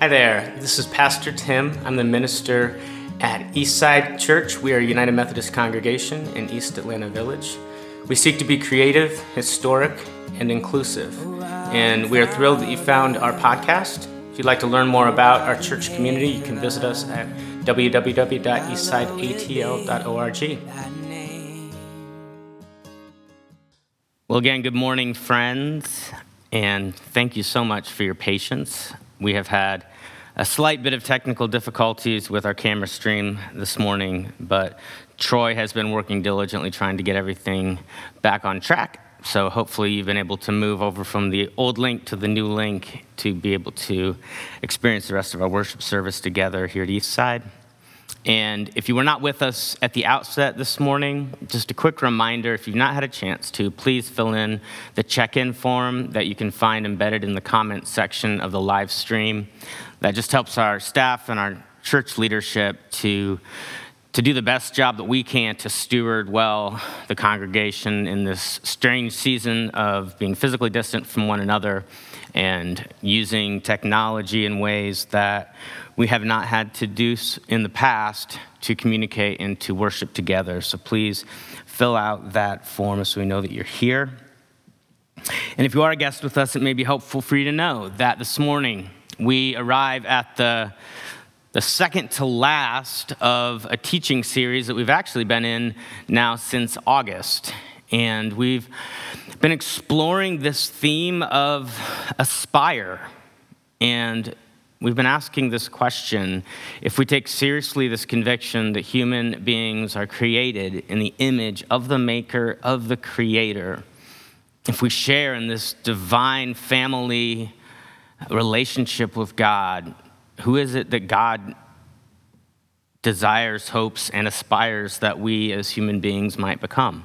Hi there, this is Pastor Tim. I'm the minister at Eastside Church. We are a United Methodist congregation in East Atlanta Village. We seek to be creative, historic, and inclusive. And we are thrilled that you found our podcast. If you'd like to learn more about our church community, you can visit us at www.eastsideatl.org. Well, again, good morning, friends, and thank you so much for your patience. We have had a slight bit of technical difficulties with our camera stream this morning, but Troy has been working diligently trying to get everything back on track. So hopefully you've been able to move over from the old link to the new link to be able to experience the rest of our worship service together here at Eastside. And if you were not with us at the outset this morning, just a quick reminder if you've not had a chance to, please fill in the check in form that you can find embedded in the comments section of the live stream. That just helps our staff and our church leadership to, to do the best job that we can to steward well the congregation in this strange season of being physically distant from one another and using technology in ways that we have not had to do in the past to communicate and to worship together. So please fill out that form so we know that you're here. And if you are a guest with us, it may be helpful for you to know that this morning we arrive at the, the second to last of a teaching series that we've actually been in now since August. And we've been exploring this theme of aspire. And we've been asking this question if we take seriously this conviction that human beings are created in the image of the maker, of the creator, if we share in this divine family relationship with God, who is it that God desires, hopes, and aspires that we as human beings might become?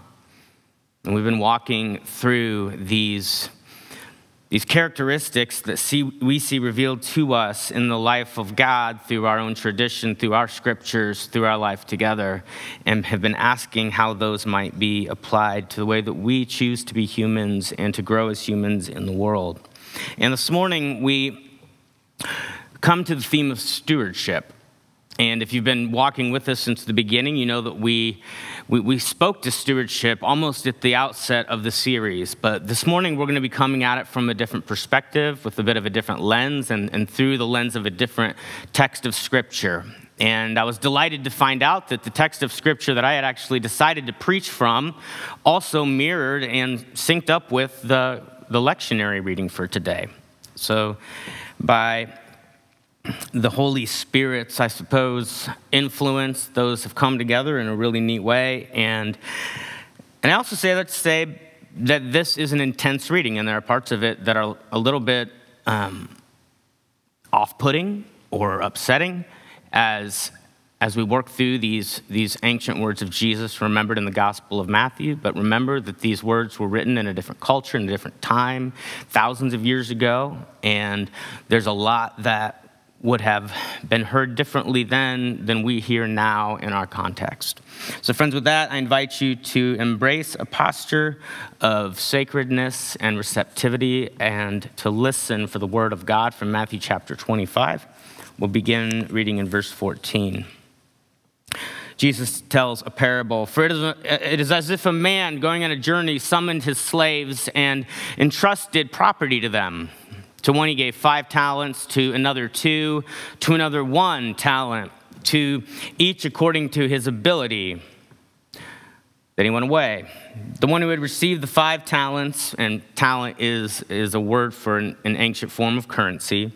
And we've been walking through these, these characteristics that see, we see revealed to us in the life of God through our own tradition, through our scriptures, through our life together, and have been asking how those might be applied to the way that we choose to be humans and to grow as humans in the world. And this morning, we come to the theme of stewardship. And if you've been walking with us since the beginning, you know that we, we, we, spoke to stewardship almost at the outset of the series. But this morning, we're going to be coming at it from a different perspective, with a bit of a different lens, and, and through the lens of a different text of Scripture. And I was delighted to find out that the text of Scripture that I had actually decided to preach from also mirrored and synced up with the, the lectionary reading for today. So, by the Holy Spirit's, I suppose, influence, those have come together in a really neat way. And, and I also say to say that this is an intense reading, and there are parts of it that are a little bit um, off putting or upsetting as, as we work through these, these ancient words of Jesus remembered in the Gospel of Matthew. But remember that these words were written in a different culture, in a different time, thousands of years ago. And there's a lot that would have been heard differently then than we hear now in our context. So, friends, with that, I invite you to embrace a posture of sacredness and receptivity and to listen for the word of God from Matthew chapter 25. We'll begin reading in verse 14. Jesus tells a parable. For it is, it is as if a man going on a journey summoned his slaves and entrusted property to them. To one he gave five talents, to another two, to another one talent, to each according to his ability. Then he went away. The one who had received the five talents, and talent is, is a word for an, an ancient form of currency.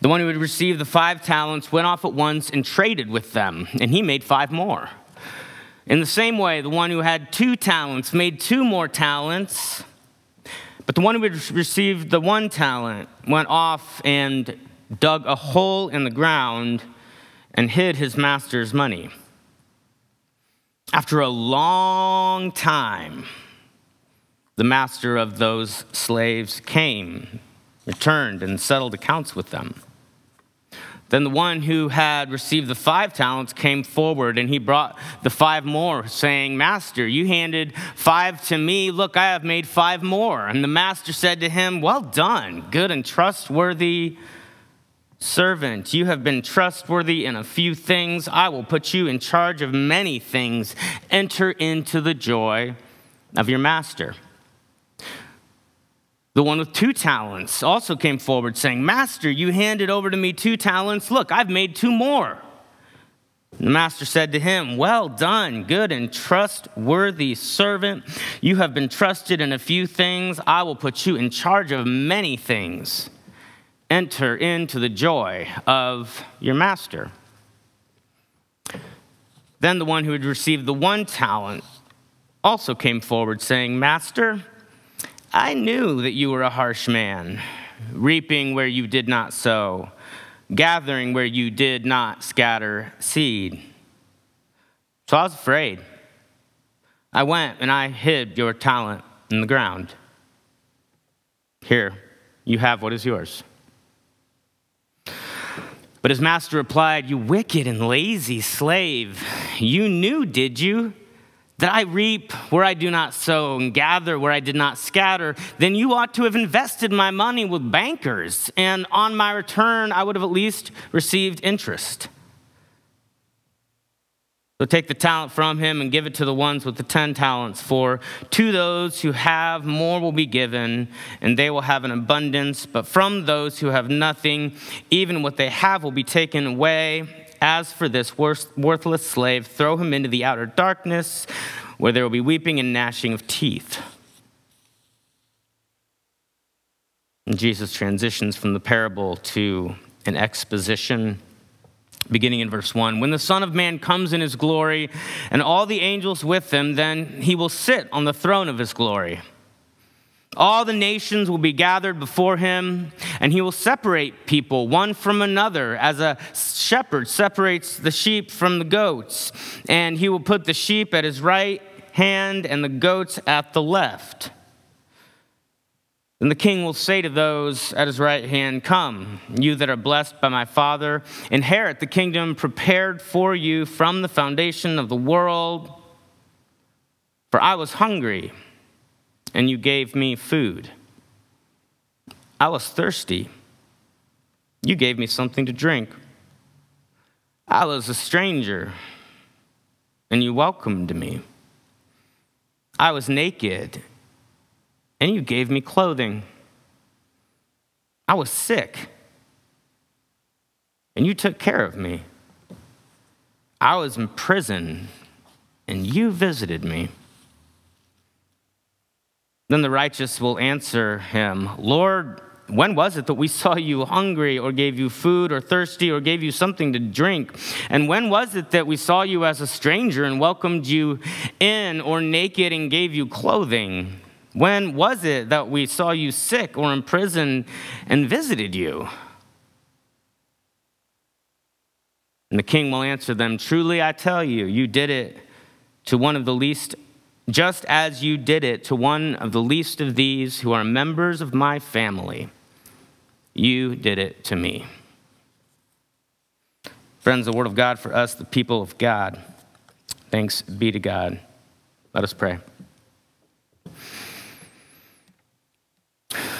The one who had received the five talents went off at once and traded with them, and he made five more. In the same way, the one who had two talents made two more talents. But the one who had received the one talent went off and dug a hole in the ground and hid his master's money. After a long time, the master of those slaves came, returned, and settled accounts with them. Then the one who had received the five talents came forward, and he brought the five more, saying, Master, you handed five to me. Look, I have made five more. And the master said to him, Well done, good and trustworthy Servant, you have been trustworthy in a few things. I will put you in charge of many things. Enter into the joy of your master. The one with two talents also came forward, saying, Master, you handed over to me two talents. Look, I've made two more. The master said to him, Well done, good and trustworthy servant. You have been trusted in a few things. I will put you in charge of many things. Enter into the joy of your master. Then the one who had received the one talent also came forward, saying, Master, I knew that you were a harsh man, reaping where you did not sow, gathering where you did not scatter seed. So I was afraid. I went and I hid your talent in the ground. Here, you have what is yours. But his master replied, You wicked and lazy slave, you knew, did you? That I reap where I do not sow and gather where I did not scatter, then you ought to have invested my money with bankers, and on my return I would have at least received interest. So take the talent from him and give it to the ones with the ten talents, for to those who have more will be given, and they will have an abundance, but from those who have nothing, even what they have will be taken away. As for this worthless slave, throw him into the outer darkness, where there will be weeping and gnashing of teeth. And Jesus transitions from the parable to an exposition beginning in verse 1. When the Son of Man comes in his glory and all the angels with him, then he will sit on the throne of his glory. All the nations will be gathered before him, and he will separate people one from another, as a shepherd separates the sheep from the goats. And he will put the sheep at his right hand and the goats at the left. Then the king will say to those at his right hand, Come, you that are blessed by my Father, inherit the kingdom prepared for you from the foundation of the world. For I was hungry and you gave me food. I was thirsty. You gave me something to drink. I was a stranger, and you welcomed me. I was naked, and you gave me clothing. I was sick, and you took care of me. I was in prison, and you visited me. Then the righteous will answer him, Lord, when was it that we saw you hungry or gave you food or thirsty or gave you something to drink? And when was it that we saw you as a stranger and welcomed you in or naked and gave you clothing? When was it that we saw you sick or in prison and visited you? And the king will answer them Truly I tell you, you did it to one of the least just as you did it to one of the least of these who are members of my family, you did it to me. Friends, the word of God for us, the people of God. Thanks be to God. Let us pray.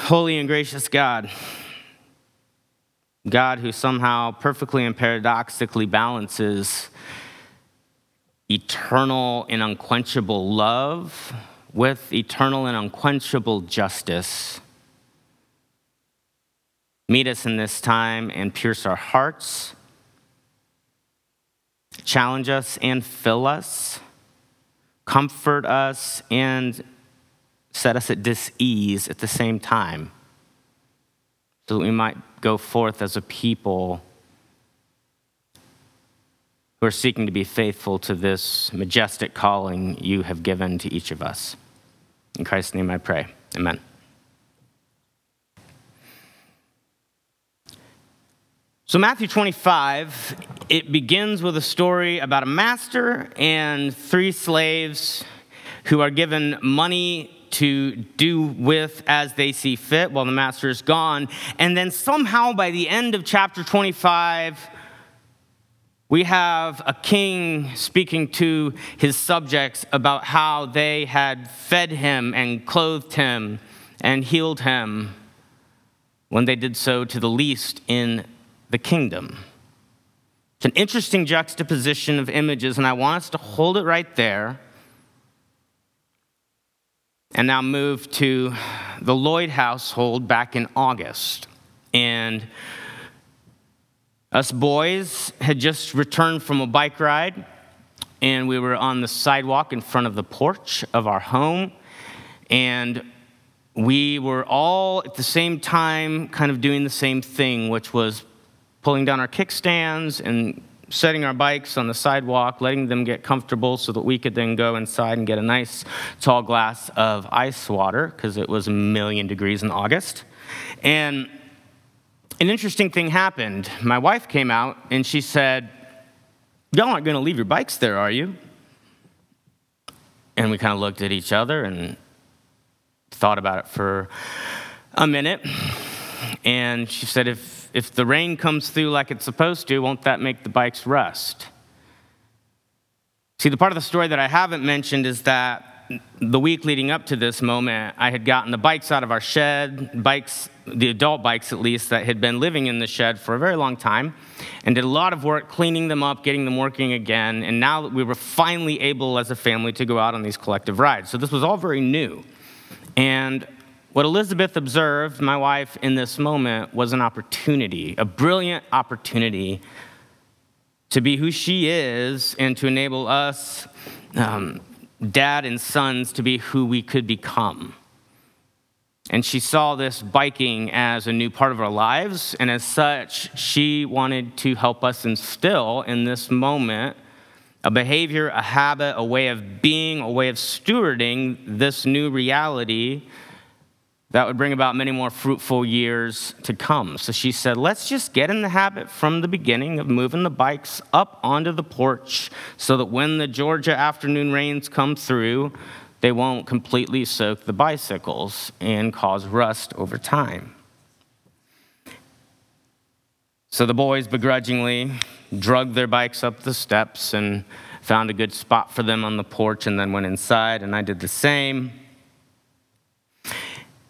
Holy and gracious God, God who somehow perfectly and paradoxically balances eternal and unquenchable love with eternal and unquenchable justice. Meet us in this time and pierce our hearts, challenge us and fill us, comfort us and set us at dis-ease at the same time so that we might go forth as a people who are seeking to be faithful to this majestic calling you have given to each of us. In Christ's name I pray. Amen. So, Matthew 25, it begins with a story about a master and three slaves who are given money to do with as they see fit while the master is gone. And then somehow by the end of chapter 25, we have a king speaking to his subjects about how they had fed him and clothed him and healed him when they did so to the least in the kingdom. It's an interesting juxtaposition of images, and I want us to hold it right there and now move to the Lloyd household back in August. And us boys had just returned from a bike ride, and we were on the sidewalk in front of the porch of our home. And we were all at the same time kind of doing the same thing, which was pulling down our kickstands and setting our bikes on the sidewalk, letting them get comfortable so that we could then go inside and get a nice tall glass of ice water because it was a million degrees in August. And an interesting thing happened. My wife came out and she said, Y'all aren't going to leave your bikes there, are you? And we kind of looked at each other and thought about it for a minute. And she said, if, if the rain comes through like it's supposed to, won't that make the bikes rust? See, the part of the story that I haven't mentioned is that the week leading up to this moment, I had gotten the bikes out of our shed, bikes, the adult bikes at least, that had been living in the shed for a very long time, and did a lot of work cleaning them up, getting them working again. And now we were finally able as a family to go out on these collective rides. So this was all very new. And what Elizabeth observed, my wife, in this moment was an opportunity, a brilliant opportunity to be who she is and to enable us, um, dad and sons, to be who we could become. And she saw this biking as a new part of our lives, and as such, she wanted to help us instill in this moment a behavior, a habit, a way of being, a way of stewarding this new reality that would bring about many more fruitful years to come. So she said, let's just get in the habit from the beginning of moving the bikes up onto the porch so that when the Georgia afternoon rains come through, they won't completely soak the bicycles and cause rust over time. So the boys begrudgingly drugged their bikes up the steps and found a good spot for them on the porch and then went inside, and I did the same.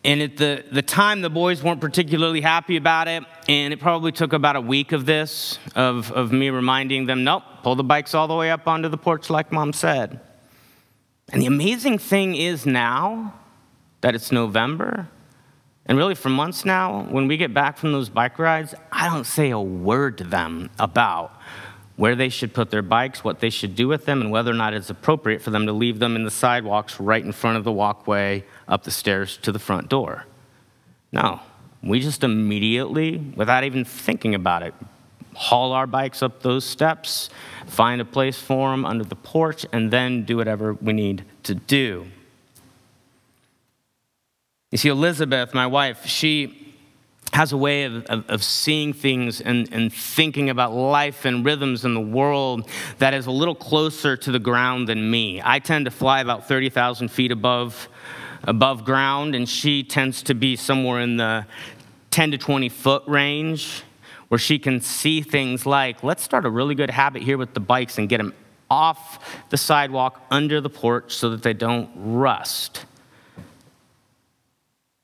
And at the, the time, the boys weren't particularly happy about it, and it probably took about a week of this, of, of me reminding them, nope, pull the bikes all the way up onto the porch like mom said. And the amazing thing is now that it's November, and really, for months now, when we get back from those bike rides, I don't say a word to them about where they should put their bikes, what they should do with them, and whether or not it's appropriate for them to leave them in the sidewalks right in front of the walkway up the stairs to the front door. No, we just immediately, without even thinking about it, haul our bikes up those steps, find a place for them under the porch, and then do whatever we need to do. You see, Elizabeth, my wife, she has a way of, of, of, seeing things and, and thinking about life and rhythms in the world that is a little closer to the ground than me. I tend to fly about 30,000 feet above, above ground, and she tends to be somewhere in the 10 to 20 foot range where she can see things like let's start a really good habit here with the bikes and get them off the sidewalk under the porch so that they don't rust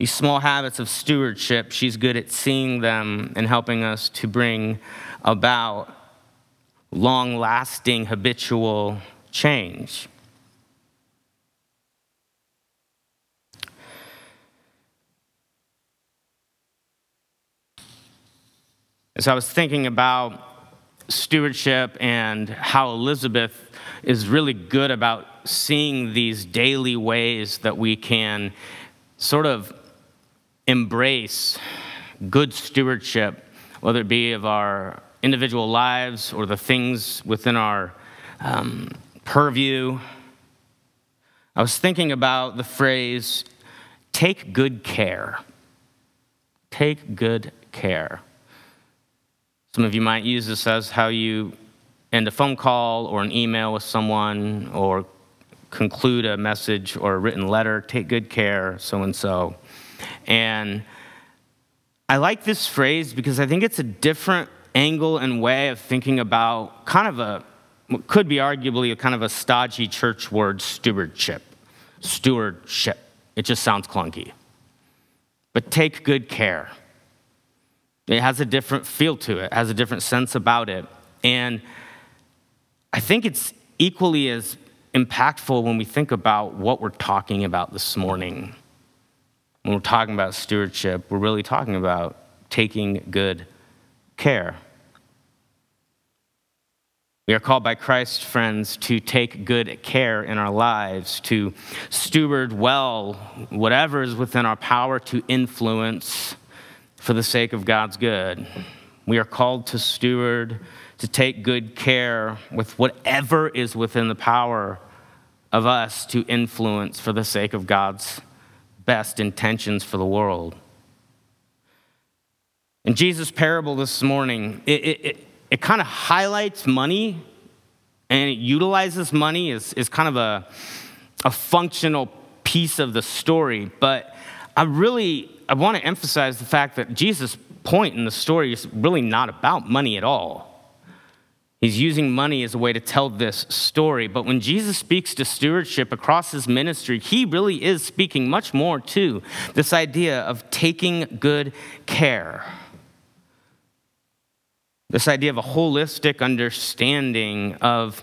these small habits of stewardship, she's good at seeing them and helping us to bring about long lasting habitual change. As I was thinking about stewardship and how Elizabeth is really good about seeing these daily ways that we can sort of embrace good stewardship, whether it be of our individual lives or the things within our um, purview. I was thinking about the phrase, take good care. Take good care. Some of you might use this as how you end a phone call or an email with someone or conclude a message or a written letter. Take good care, so and so. And I like this phrase because I think it's a different angle and way of thinking about kind of a, could be arguably a kind of a stodgy church word, stewardship. Stewardship. It just sounds clunky. But take good care. It has a different feel to it, has a different sense about it. And I think it's equally as impactful when we think about what we're talking about this morning. When we're talking about stewardship, we're really talking about taking good care. We are called by Christ, friends, to take good care in our lives, to steward well whatever is within our power to influence for the sake of God's good. We are called to steward, to take good care with whatever is within the power of us to influence for the sake of God's best intentions for the world. In Jesus' parable this morning, it, it, it it kind of highlights money and it utilizes money as, as kind of a, a functional piece of the story. But I really I want to emphasize the fact that Jesus' point in the story is really not about money at all. He's using money as a way to tell this story. But when Jesus speaks to stewardship across his ministry, he really is speaking much more to this idea of taking good care. This idea of a holistic understanding of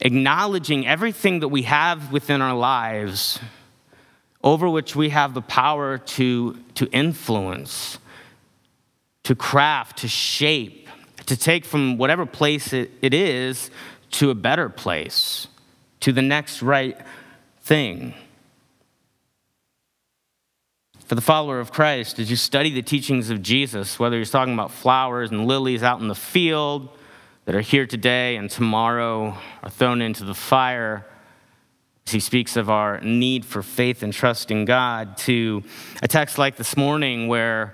acknowledging everything that we have within our lives over which we have the power to, to influence, to craft, to shape, to take from whatever place it, it is to a better place, to the next right thing. For the follower of Christ, as you study the teachings of Jesus, whether you're talking about flowers and lilies out in the field that are here today and tomorrow are thrown into the fire, as he speaks of our need for faith and trust in God, to a text like this morning where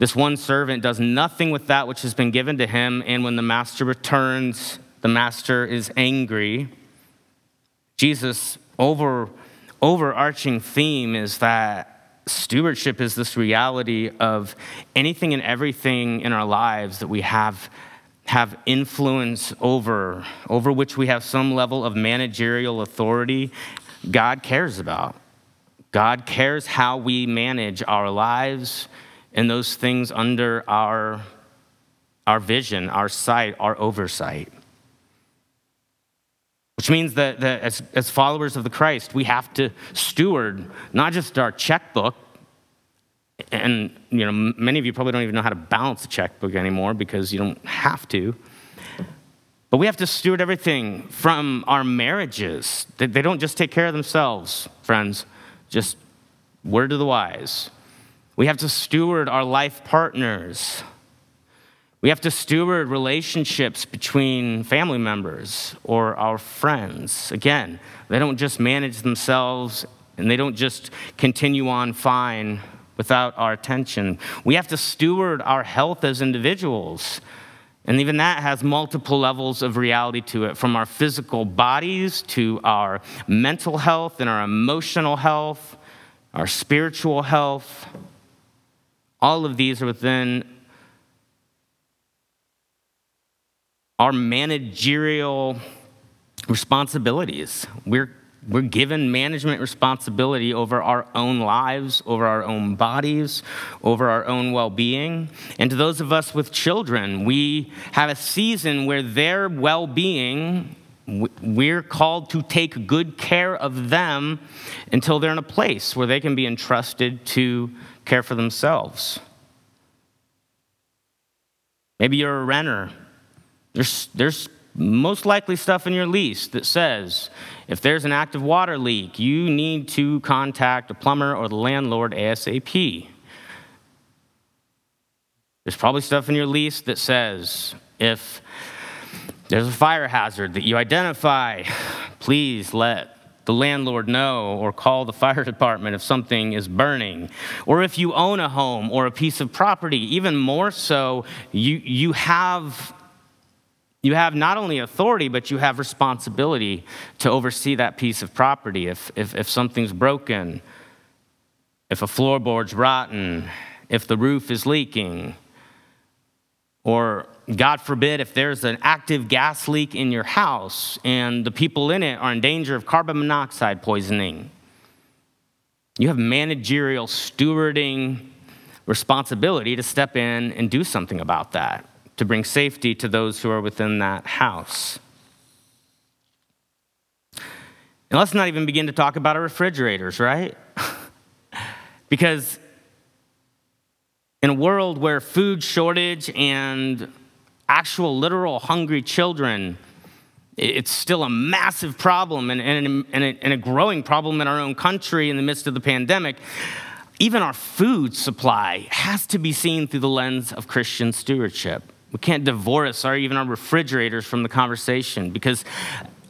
this one servant does nothing with that which has been given to him, and when the master returns, the master is angry. Jesus' over, overarching theme is that stewardship is this reality of anything and everything in our lives that we have have influence over over which we have some level of managerial authority god cares about god cares how we manage our lives and those things under our our vision our sight our oversight which means that, that as, as followers of the Christ, we have to steward not just our checkbook, and you know, many of you probably don't even know how to balance a checkbook anymore because you don't have to. But we have to steward everything from our marriages. They don't just take care of themselves, friends. Just word to the wise. We have to steward our life partners. We have to steward relationships between family members or our friends. Again, they don't just manage themselves and they don't just continue on fine without our attention. We have to steward our health as individuals. And even that has multiple levels of reality to it from our physical bodies to our mental health and our emotional health, our spiritual health. All of these are within our managerial responsibilities. We're, we're given management responsibility over our own lives, over our own bodies, over our own well being. And to those of us with children, we have a season where their well being, we're called to take good care of them until they're in a place where they can be entrusted to care for themselves. Maybe you're a renter there's, there's most likely stuff in your lease that says if there's an active water leak, you need to contact a plumber or the landlord ASAP. There's probably stuff in your lease that says if there's a fire hazard that you identify, please let the landlord know or call the fire department if something is burning. Or if you own a home or a piece of property, even more so, you, you have you have not only authority, but you have responsibility to oversee that piece of property. If, if, if something's broken, if a floorboard's rotten, if the roof is leaking, or God forbid, if there's an active gas leak in your house and the people in it are in danger of carbon monoxide poisoning, you have managerial stewarding responsibility to step in and do something about that, to bring safety to those who are within that house. And let's not even begin to talk about our refrigerators, right? because in a world where food shortage and actual literal hungry children it's still a massive problem and, and, and, a, and, a, growing problem in our own country in the midst of the pandemic. Even our food supply has to be seen through the lens of Christian stewardship. We can't divorce our even our refrigerators from the conversation because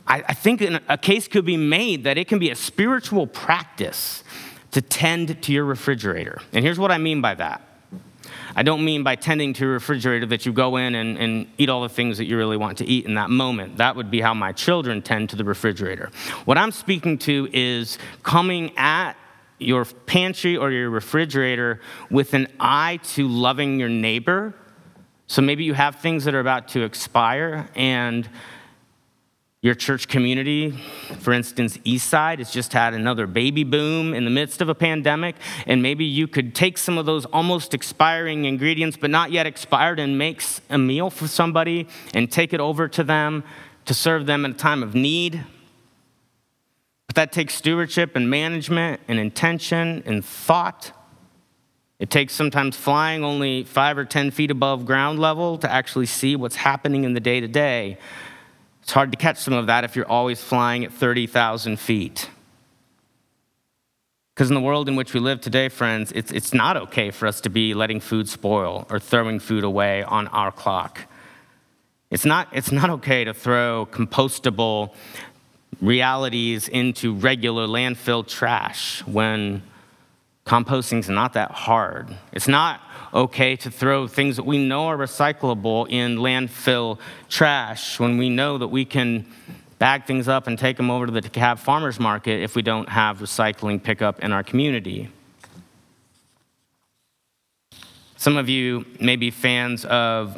I, I think a case could be made that it can be a spiritual practice to tend to your refrigerator. And here's what I mean by that. I don't mean by tending to your refrigerator that you go in and, and, eat all the things that you really want to eat in that moment. That would be how my children tend to the refrigerator. What I'm speaking to is coming at your pantry or your refrigerator with an eye to loving your neighbor. So maybe you have things that are about to expire and your church community, for instance, Eastside, has just had another baby boom in the midst of a pandemic, and maybe you could take some of those almost expiring ingredients, but not yet expired, and make a meal for somebody and take it over to them to serve them in a time of need. But that takes stewardship and management and intention and thought. It takes sometimes flying only five or 10 feet above ground level to actually see what's happening in the day to day. It's hard to catch some of that if you're always flying at 30,000 feet. Because in the world in which we live today, friends, it's, it's not okay for us to be letting food spoil or throwing food away on our clock. It's not, it's not okay to throw compostable realities into regular landfill trash when composting is not that hard. It's not okay to throw things that we know are recyclable in landfill trash when we know that we can bag things up and take them over to the DeKalb Farmers Market if we don't have recycling pickup in our community. Some of you may be fans of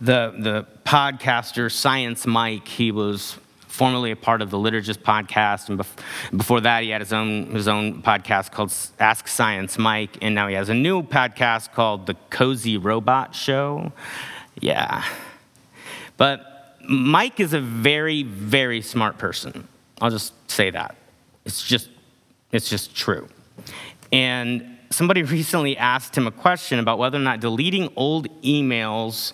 the, the podcaster Science Mike. He was formerly a part of the Liturgist podcast, and bef- before that, he had his own, his own podcast called Ask Science Mike, and now he has a new podcast called The Cozy Robot Show. Yeah. But Mike is a very, very smart person. I'll just say that. It's just, it's just true. And somebody recently asked him a question about whether or not deleting old emails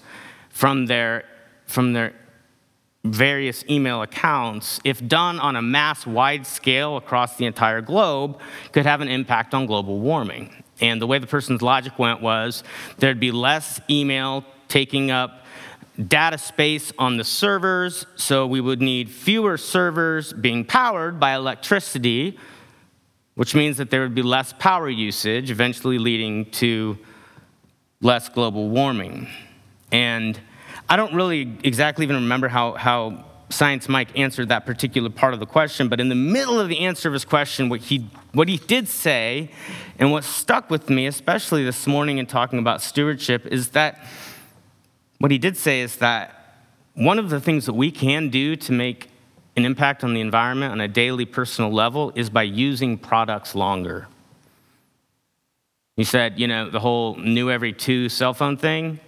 from their, from their various email accounts, if done on a mass wide scale across the entire globe, could have an impact on global warming. And the way the person's logic went was there'd be less email taking up data space on the servers, so we would need fewer servers being powered by electricity, which means that there would be less power usage, eventually leading to less global warming. And I don't really exactly even remember how, how Science Mike answered that particular part of the question, but in the middle of the answer of his question, what he, what he did say, and what stuck with me, especially this morning in talking about stewardship, is that what he did say is that one of the things that we can do to make an impact on the environment on a daily personal level is by using products longer. He said, you know, the whole new every two cell phone thing,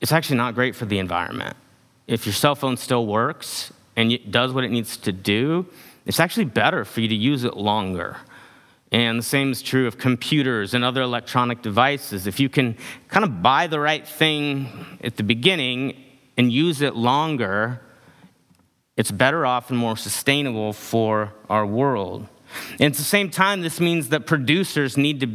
it's actually not great for the environment. If your cell phone still works and it does what it needs to do, it's actually better for you to use it longer. And the same is true of computers and other electronic devices. If you can kind of buy the right thing at the beginning and use it longer, it's better off and more sustainable for our world. And at the same time, this means that producers need to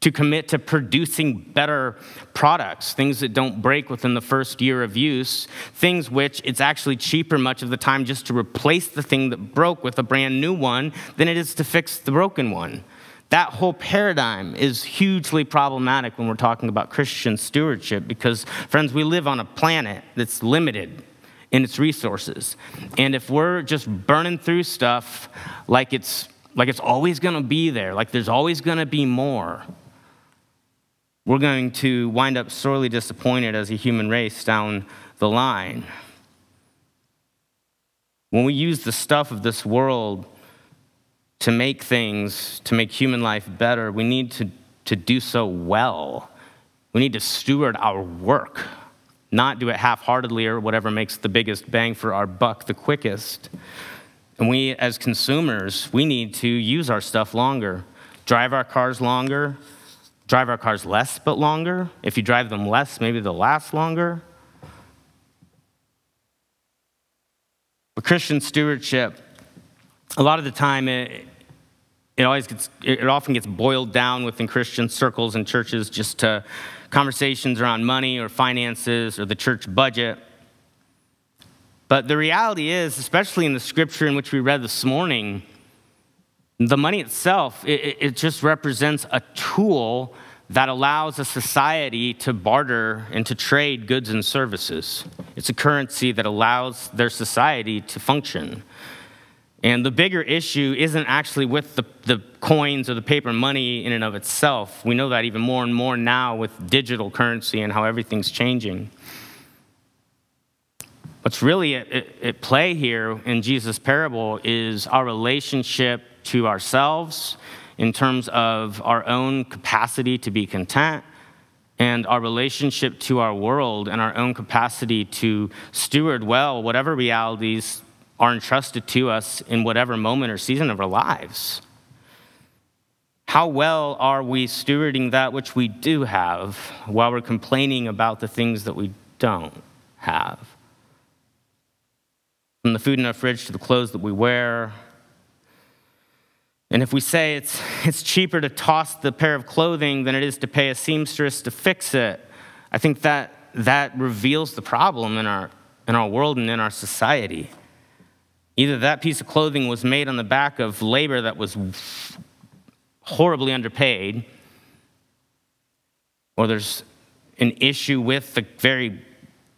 to commit to producing better products, things that don't break within the first year of use, things which it's actually cheaper much of the time just to replace the thing that broke with a brand new one than it is to fix the broken one. That whole paradigm is hugely problematic when we're talking about Christian stewardship because, friends, we live on a planet that's limited in its resources. And if we're just burning through stuff like it's like it's always going to be there, like there's always going to be more, we're going to wind up sorely disappointed as a human race down the line. When we use the stuff of this world to make things, to make human life better, we need to, to do so well. We need to steward our work, not do it half heartedly or whatever makes the biggest bang for our buck the quickest. And we, as consumers, we need to use our stuff longer, drive our cars longer, drive our cars less but longer. If you drive them less, maybe they'll last longer. But Christian stewardship, a lot of the time, it, it always gets, it often gets boiled down within Christian circles and churches just to conversations around money or finances or the church budget. But the reality is, especially in the scripture in which we read this morning, the money itself, it, it just represents a tool that allows a society to barter and to trade goods and services. It's a currency that allows their society to function. And the bigger issue isn't actually with the, the coins or the paper money in and of itself. We know that even more and more now with digital currency and how everything's changing. What's really at, at play here in Jesus' parable is our relationship to ourselves in terms of our own capacity to be content and our relationship to our world and our own capacity to steward well whatever realities are entrusted to us in whatever moment or season of our lives. How well are we stewarding that which we do have while we're complaining about the things that we don't have? From the food in our fridge to the clothes that we wear, and if we say it's, it's cheaper to toss the pair of clothing than it is to pay a seamstress to fix it, I think that, that reveals the problem in our, in our world and in our society. Either that piece of clothing was made on the back of labor that was horribly underpaid, or there's an issue with the very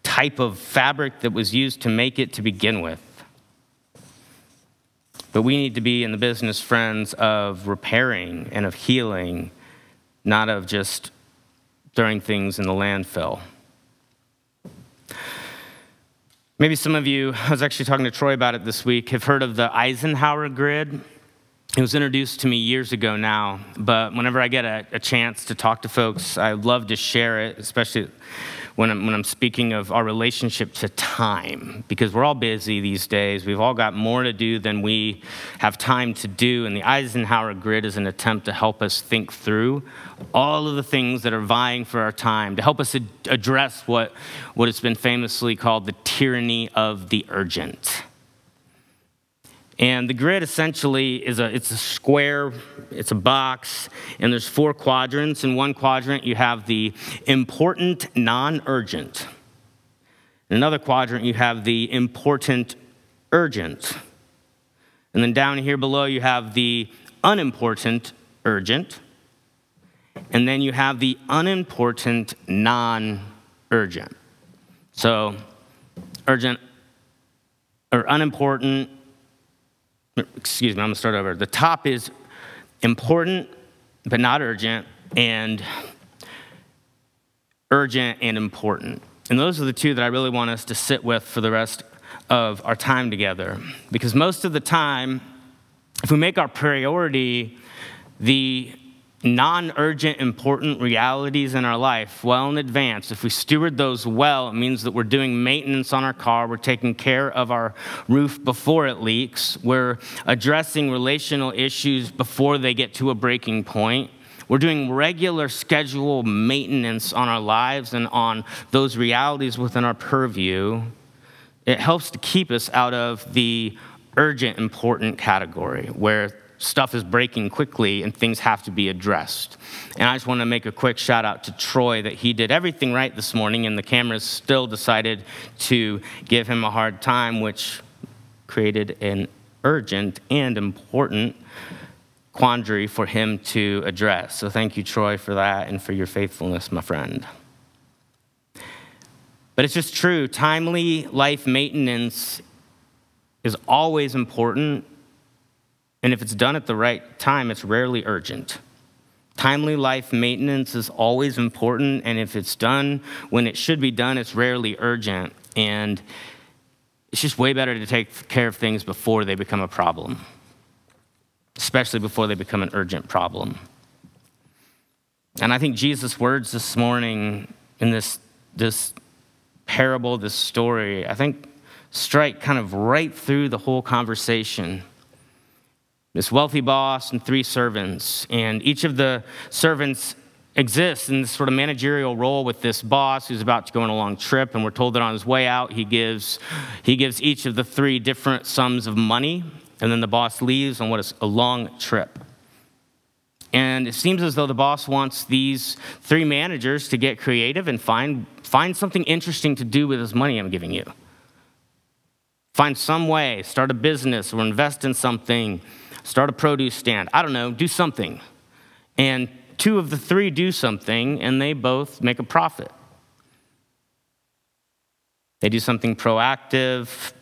type of fabric that was used to make it to begin with. But we need to be in the business, friends, of repairing and of healing, not of just throwing things in the landfill. Maybe some of you, I was actually talking to Troy about it this week, have heard of the Eisenhower grid. It was introduced to me years ago now, but whenever I get a, a chance to talk to folks, I love to share it, especially when I'm, when I'm speaking of our relationship to time, because we're all busy these days. We've all got more to do than we have time to do. And the Eisenhower grid is an attempt to help us think through all of the things that are vying for our time, to help us ad- address what, what has been famously called the tyranny of the urgent. And the grid essentially is a it's a square, it's a box, and there's four quadrants. In one quadrant you have the important non-urgent. In another quadrant you have the important urgent. And then down here below you have the unimportant urgent. And then you have the unimportant non-urgent. So urgent or unimportant excuse me, I'm gonna start over. The top is important but not urgent, and urgent and important. And those are the two that I really want us to sit with for the rest of our time together. Because most of the time, if we make our priority the non urgent, important realities in our life well in advance, if we steward those well, it means that we're doing maintenance on our car, we're taking care of our roof before it leaks, we're addressing relational issues before they get to a breaking point. We're doing regular schedule maintenance on our lives and on those realities within our purview. It helps to keep us out of the urgent, important category where stuff is breaking quickly and things have to be addressed. And I just want to make a quick shout out to Troy that he did everything right this morning, and the cameras still decided to give him a hard time, which created an urgent and important quandary for him to address. So thank you, Troy, for that and for your faithfulness, my friend. But it's just true, timely life maintenance is always important and if it's done at the right time, it's rarely urgent. Timely life maintenance is always important, and if it's done when it should be done, it's rarely urgent. And it's just way better to take care of things before they become a problem, especially before they become an urgent problem. And I think Jesus' words this morning in this, this parable, this story, I think strike kind of right through the whole conversation. This wealthy boss and three servants, and each of the servants exists in this sort of managerial role with this boss who's about to go on a long trip. And we're told that on his way out he gives he gives each of the three different sums of money. And then the boss leaves on what is a long trip. And it seems as though the boss wants these three managers to get creative and find, find something interesting to do with this money I'm giving you. Find some way, start a business or invest in something, start a produce stand. I don't know, do something. And two of the three do something, and they both make a profit. They do something proactive,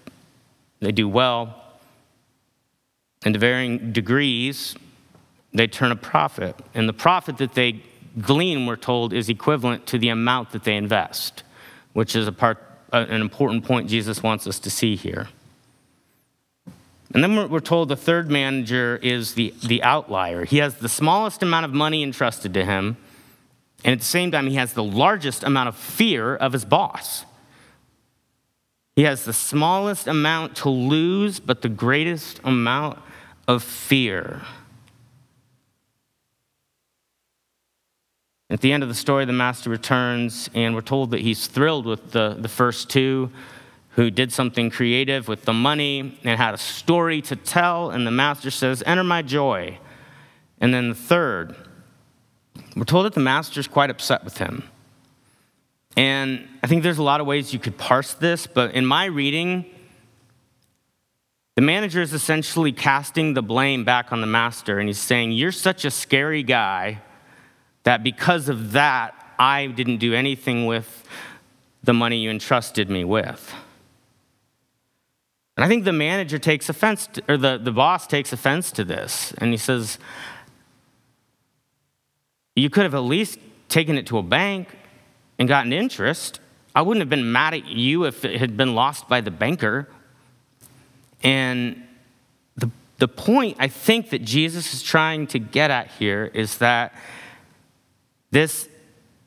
they do well. And to varying degrees, they turn a profit. And the profit that they glean, we're told, is equivalent to the amount that they invest, which is a part, uh, an important point Jesus wants us to see here. And then we're told the third manager is the, the outlier. He has the smallest amount of money entrusted to him, and at the same time, he has the largest amount of fear of his boss. He has the smallest amount to lose, but the greatest amount of fear. At the end of the story, the master returns, and we're told that he's thrilled with the, the first two who did something creative with the money and had a story to tell. And the master says, Enter my joy. And then the third, we're told that the master's quite upset with him. And I think there's a lot of ways you could parse this, but in my reading, the manager is essentially casting the blame back on the master, and he's saying, You're such a scary guy that because of that, I didn't do anything with the money you entrusted me with. And I think the manager takes offense, to, or the, the boss takes offense to this. And he says, You could have at least taken it to a bank and gotten interest. I wouldn't have been mad at you if it had been lost by the banker. And the, the point I think that Jesus is trying to get at here is that this,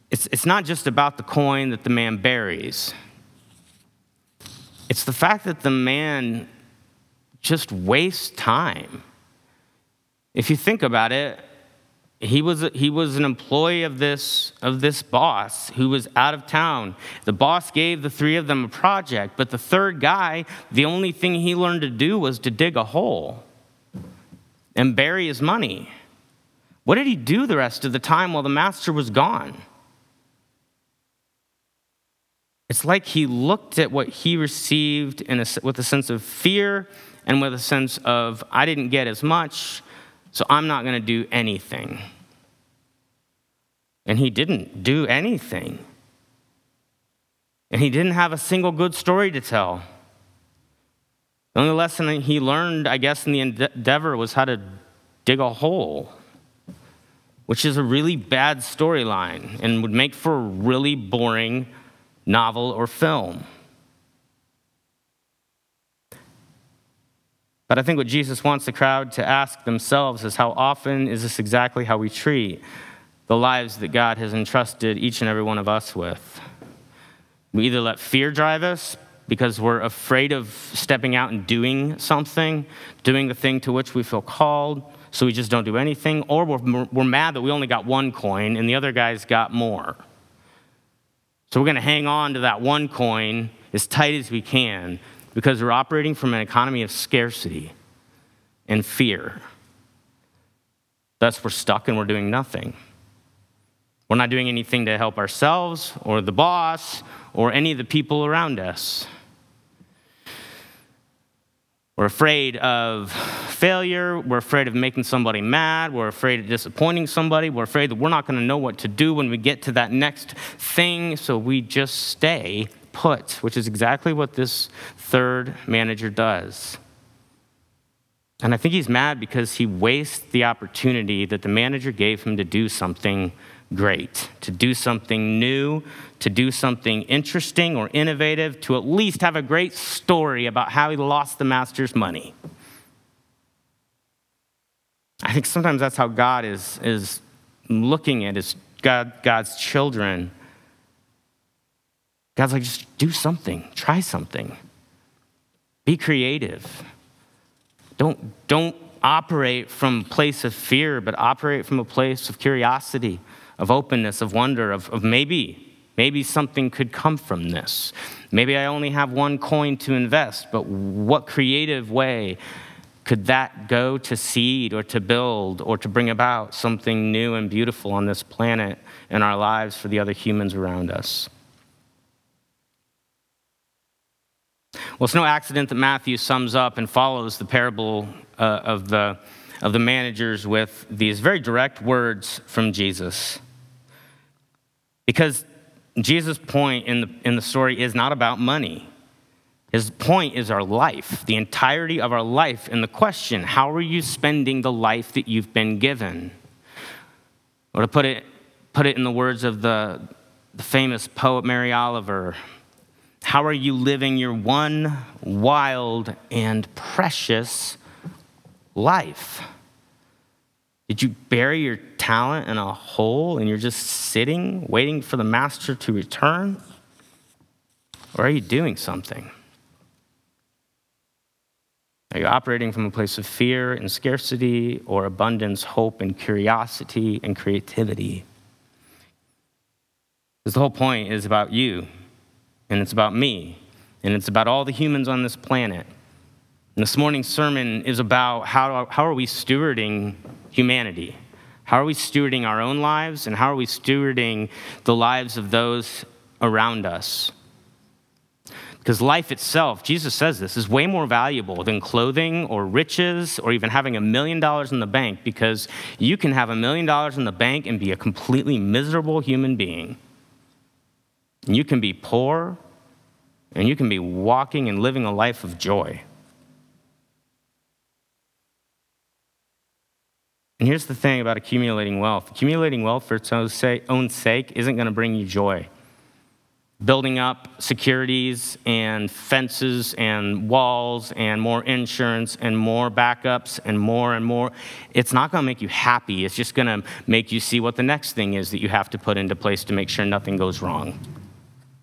it's, it's not just about the coin that the man buries, it's the fact that the man just wastes time. If you think about it, he was, he was an employee of this, of this boss who was out of town. The boss gave the three of them a project, but the third guy, the only thing he learned to do was to dig a hole and bury his money. What did he do the rest of the time while the master was gone? It's like he looked at what he received a, with a sense of fear and with a sense of, I didn't get as much, so I'm not going to do anything. And he didn't do anything. And he didn't have a single good story to tell. The only lesson he learned, I guess, in the endeavor was how to dig a hole which is a really bad storyline and would make for a really boring novel or film. But I think what Jesus wants the crowd to ask themselves is how often is this exactly how we treat the lives that God has entrusted each and every one of us with? We either let fear drive us because we're afraid of stepping out and doing something, doing the thing to which we feel called so we just don't do anything, or we're, we're mad that we only got one coin and the other guy's got more. So we're going to hang on to that one coin as tight as we can because we're operating from an economy of scarcity and fear. Thus, we're stuck and we're doing nothing. We're not doing anything to help ourselves or the boss or any of the people around us. We're afraid of failure. We're afraid of making somebody mad. We're afraid of disappointing somebody. We're afraid that we're not going to know what to do when we get to that next thing, so we just stay put, which is exactly what this third manager does. And I think he's mad because he wastes the opportunity that the manager gave him to do something great, to do something new, to do something interesting or innovative, to at least have a great story about how he lost the master's money. I think sometimes that's how God is, is looking at his God, God's children. God's like, just do something, try something, be creative. Don't, don't operate from a place of fear, but operate from a place of curiosity, of openness, of wonder, of, of maybe, maybe something could come from this. Maybe I only have one coin to invest, but what creative way could that go to seed or to build or to bring about something new and beautiful on this planet in our lives for the other humans around us? Well, it's no accident that Matthew sums up and follows the parable uh, of, the, of the managers with these very direct words from Jesus. Because Jesus' point in the, in the story is not about money. His point is our life, the entirety of our life. And the question how are you spending the life that you've been given? Or to put it, put it in the words of the, the famous poet Mary Oliver, how are you living your one wild and precious life? Did you bury your talent in a hole and you're just sitting, waiting for the master to return? Or are you doing something? Are you operating from a place of fear and scarcity or abundance, hope and curiosity and creativity? Because the whole point is about you, and it's about me, and it's about all the humans on this planet. This morning's sermon is about how, how are we stewarding humanity? How are we stewarding our own lives, and how are we stewarding the lives of those around us? Because life itself, Jesus says this, is way more valuable than clothing or riches or even having a million dollars in the bank because you can have a million dollars in the bank and be a completely miserable human being. You can be poor and you can be walking and living a life of joy. And here's the thing about accumulating wealth accumulating wealth for its own sake isn't going to bring you joy. Building up securities and fences and walls and more insurance and more backups and more and more, it's not going to make you happy. It's just going to make you see what the next thing is that you have to put into place to make sure nothing goes wrong.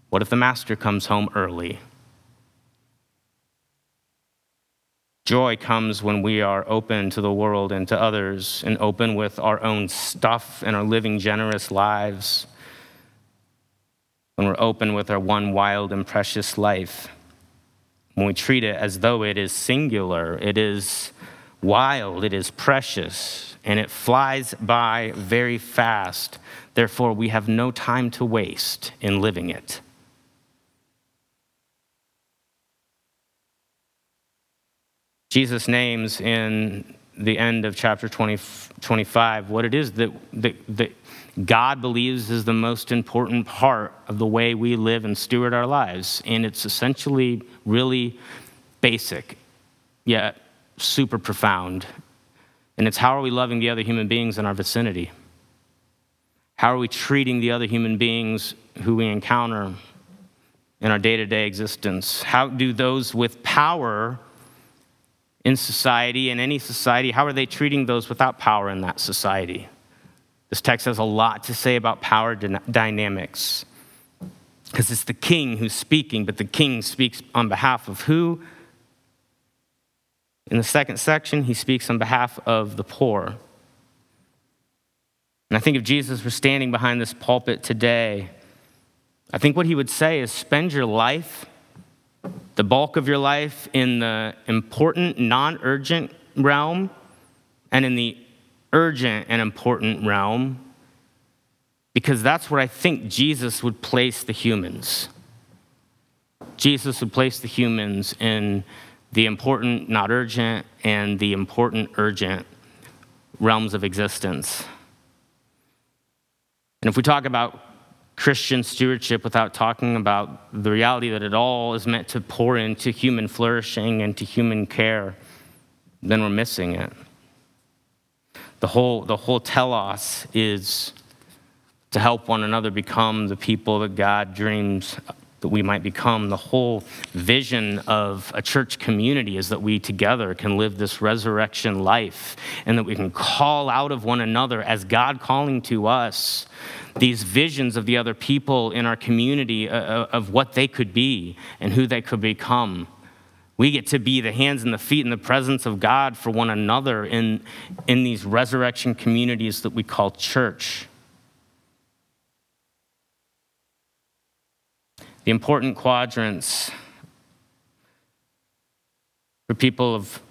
What if the master comes home early? Joy comes when we are open to the world and to others and open with our own stuff and are living generous lives. When we're open with our one wild and precious life. When we treat it as though it is singular, it is wild, it is precious, and it flies by very fast. Therefore, we have no time to waste in living it. Jesus names in the end of chapter 20, 25 what it is that, that, that God believes is the most important part of the way we live and steward our lives. And it's essentially really basic, yet super profound. And it's how are we loving the other human beings in our vicinity? How are we treating the other human beings who we encounter in our day to day existence? How do those with power in society, in any society, how are they treating those without power in that society? This text has a lot to say about power dynamics because it's the king who's speaking, but the king speaks on behalf of who? In the second section, he speaks on behalf of the poor. And I think if Jesus were standing behind this pulpit today, I think what he would say is spend your life the bulk of your life in the important, non urgent realm and in the urgent and important realm, because that's where I think Jesus would place the humans. Jesus would place the humans in the important, not urgent, and the important, urgent realms of existence. And if we talk about Christian stewardship without talking about the reality that it all is meant to pour into human flourishing and to human care, then we're missing it. The whole, the whole telos is to help one another become the people that God dreams that we might become. The whole vision of a church community is that we together can live this resurrection life and that we can call out of one another as God calling to us these visions of the other people in our community uh, uh, of what they could be and who they could become. We get to be the hands and the feet in the presence of God for one another in, in these resurrection communities that we call church. The important quadrants for people of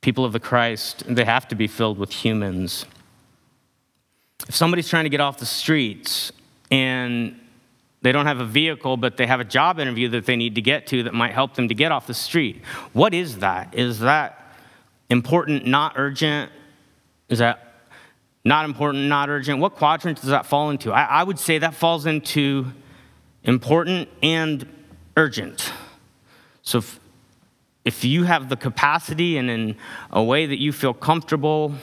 people of the Christ, they have to be filled with humans. If somebody's trying to get off the streets and they don't have a vehicle, but they have a job interview that they need to get to that might help them to get off the street. What is that? Is that important, not urgent? Is that not important, not urgent? What quadrant does that fall into? I, I would say that falls into important and urgent. So if, if you have the capacity and in a way that you feel comfortable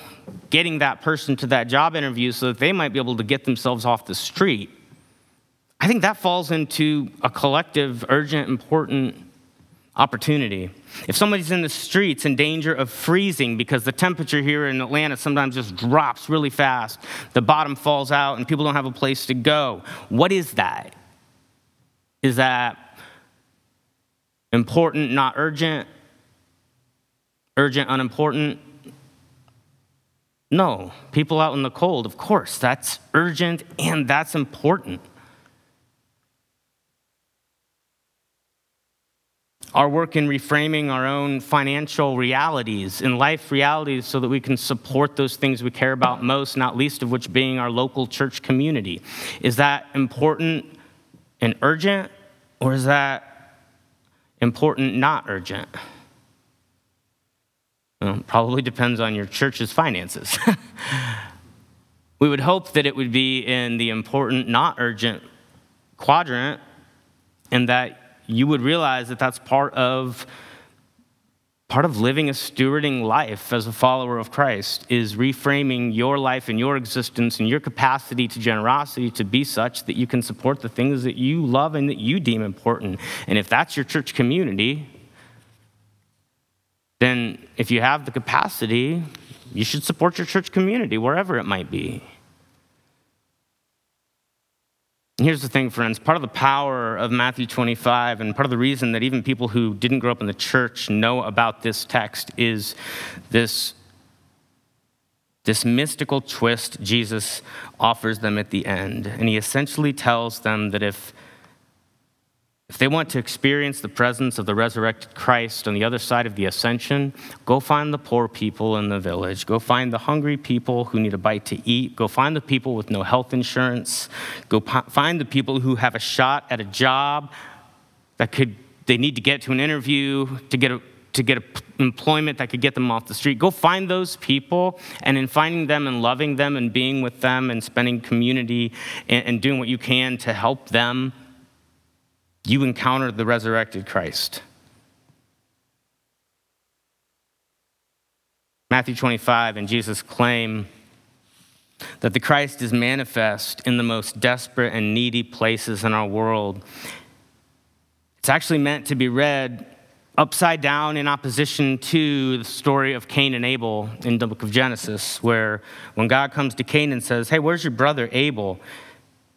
getting that person to that job interview so that they might be able to get themselves off the street, I think that falls into a collective, urgent, important opportunity. If somebody's in the streets in danger of freezing because the temperature here in Atlanta sometimes just drops really fast, the bottom falls out, and people don't have a place to go, what is that? Is that important, not urgent? Urgent, unimportant? No. People out in the cold, of course, that's urgent and that's important. Our work in reframing our own financial realities and life realities so that we can support those things we care about most, not least of which being our local church community. Is that important and urgent, or is that important, not urgent? Well, probably depends on your church's finances. we would hope that it would be in the important, not urgent quadrant, and that you would realize that that's part of part of living a stewarding life as a follower of Christ is reframing your life and your existence and your capacity to generosity to be such that you can support the things that you love and that you deem important. And if that's your church community, then if you have the capacity, you should support your church community wherever it might be. Here's the thing, friends. Part of the power of Matthew 25, and part of the reason that even people who didn't grow up in the church know about this text is this, this mystical twist Jesus offers them at the end. And he essentially tells them that if if they want to experience the presence of the resurrected Christ on the other side of the ascension, go find the poor people in the village. Go find the hungry people who need a bite to eat. Go find the people with no health insurance. Go find the people who have a shot at a job that could they need to get to an interview to get a to get employment that could get them off the street. Go find those people, and in finding them and loving them and being with them and spending community and, and doing what you can to help them you encounter the resurrected Christ. Matthew 25 and Jesus' claim that the Christ is manifest in the most desperate and needy places in our world. It's actually meant to be read upside down in opposition to the story of Cain and Abel in the book of Genesis, where when God comes to Cain and says, Hey, where's your brother Abel?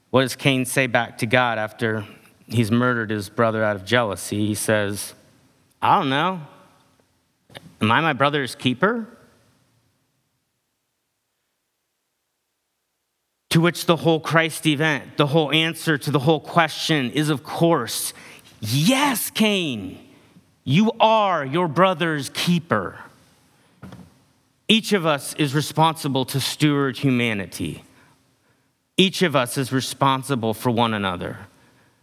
What does Cain say back to God after he's murdered his brother out of jealousy, he says, I don't know. Am I my brother's keeper? To which the whole Christ event, the whole answer to the whole question is, of course, yes, Cain, you are your brother's keeper. Each of us is responsible to steward humanity. Each of us is responsible for one another.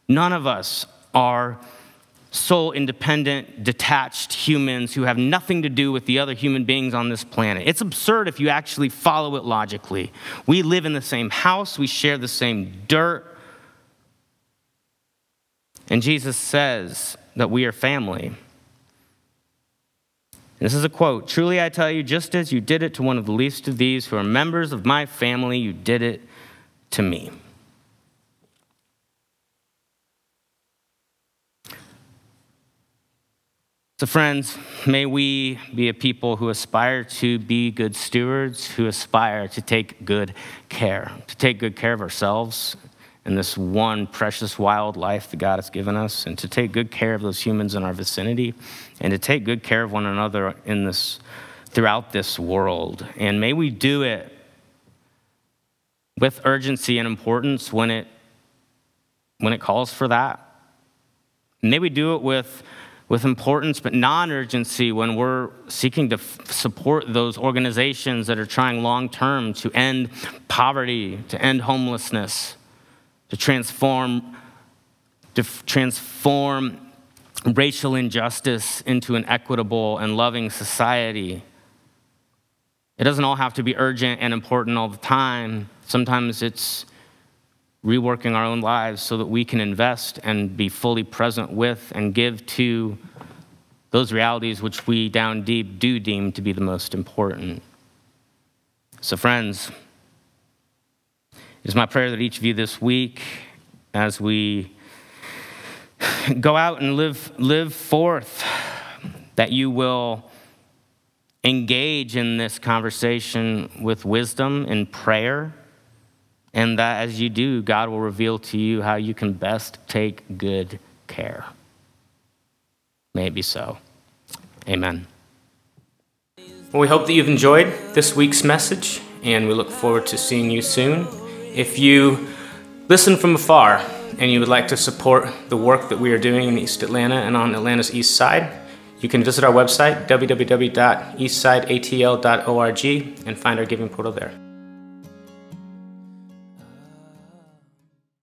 None of us are sole independent, detached humans who have nothing to do with the other human beings on this planet. It's absurd if you actually follow it logically. We live in the same house, we share the same dirt. And Jesus says that we are family. This is a quote Truly I tell you, just as you did it to one of the least of these who are members of my family, you did it to me. So, friends, may we be a people who aspire to be good stewards, who aspire to take good care, to take good care of ourselves in this one precious wild life that God has given us, and to take good care of those humans in our vicinity, and to take good care of one another in this throughout this world. And may we do it with urgency and importance when it when it calls for that. May we do it with with importance but non urgency when we're seeking to f- support those organizations that are trying long term to end poverty, to end homelessness, to transform, to f- transform racial injustice into an equitable and loving society. It doesn't all have to be urgent and important all the time. Sometimes it's reworking our own lives so that we can invest and be fully present with and give to those realities which we down deep do deem to be the most important. So, friends, it is my prayer that each of you this week, as we go out and live, live forth, that you will engage in this conversation with wisdom and prayer and that as you do, God will reveal to you how you can best take good care. May it be so. Amen. Well, we hope that you've enjoyed this week's message, and we look forward to seeing you soon. If you listen from afar and you would like to support the work that we are doing in East Atlanta and on Atlanta's East Side, you can visit our website, www.eastsideatl.org, and find our giving portal there.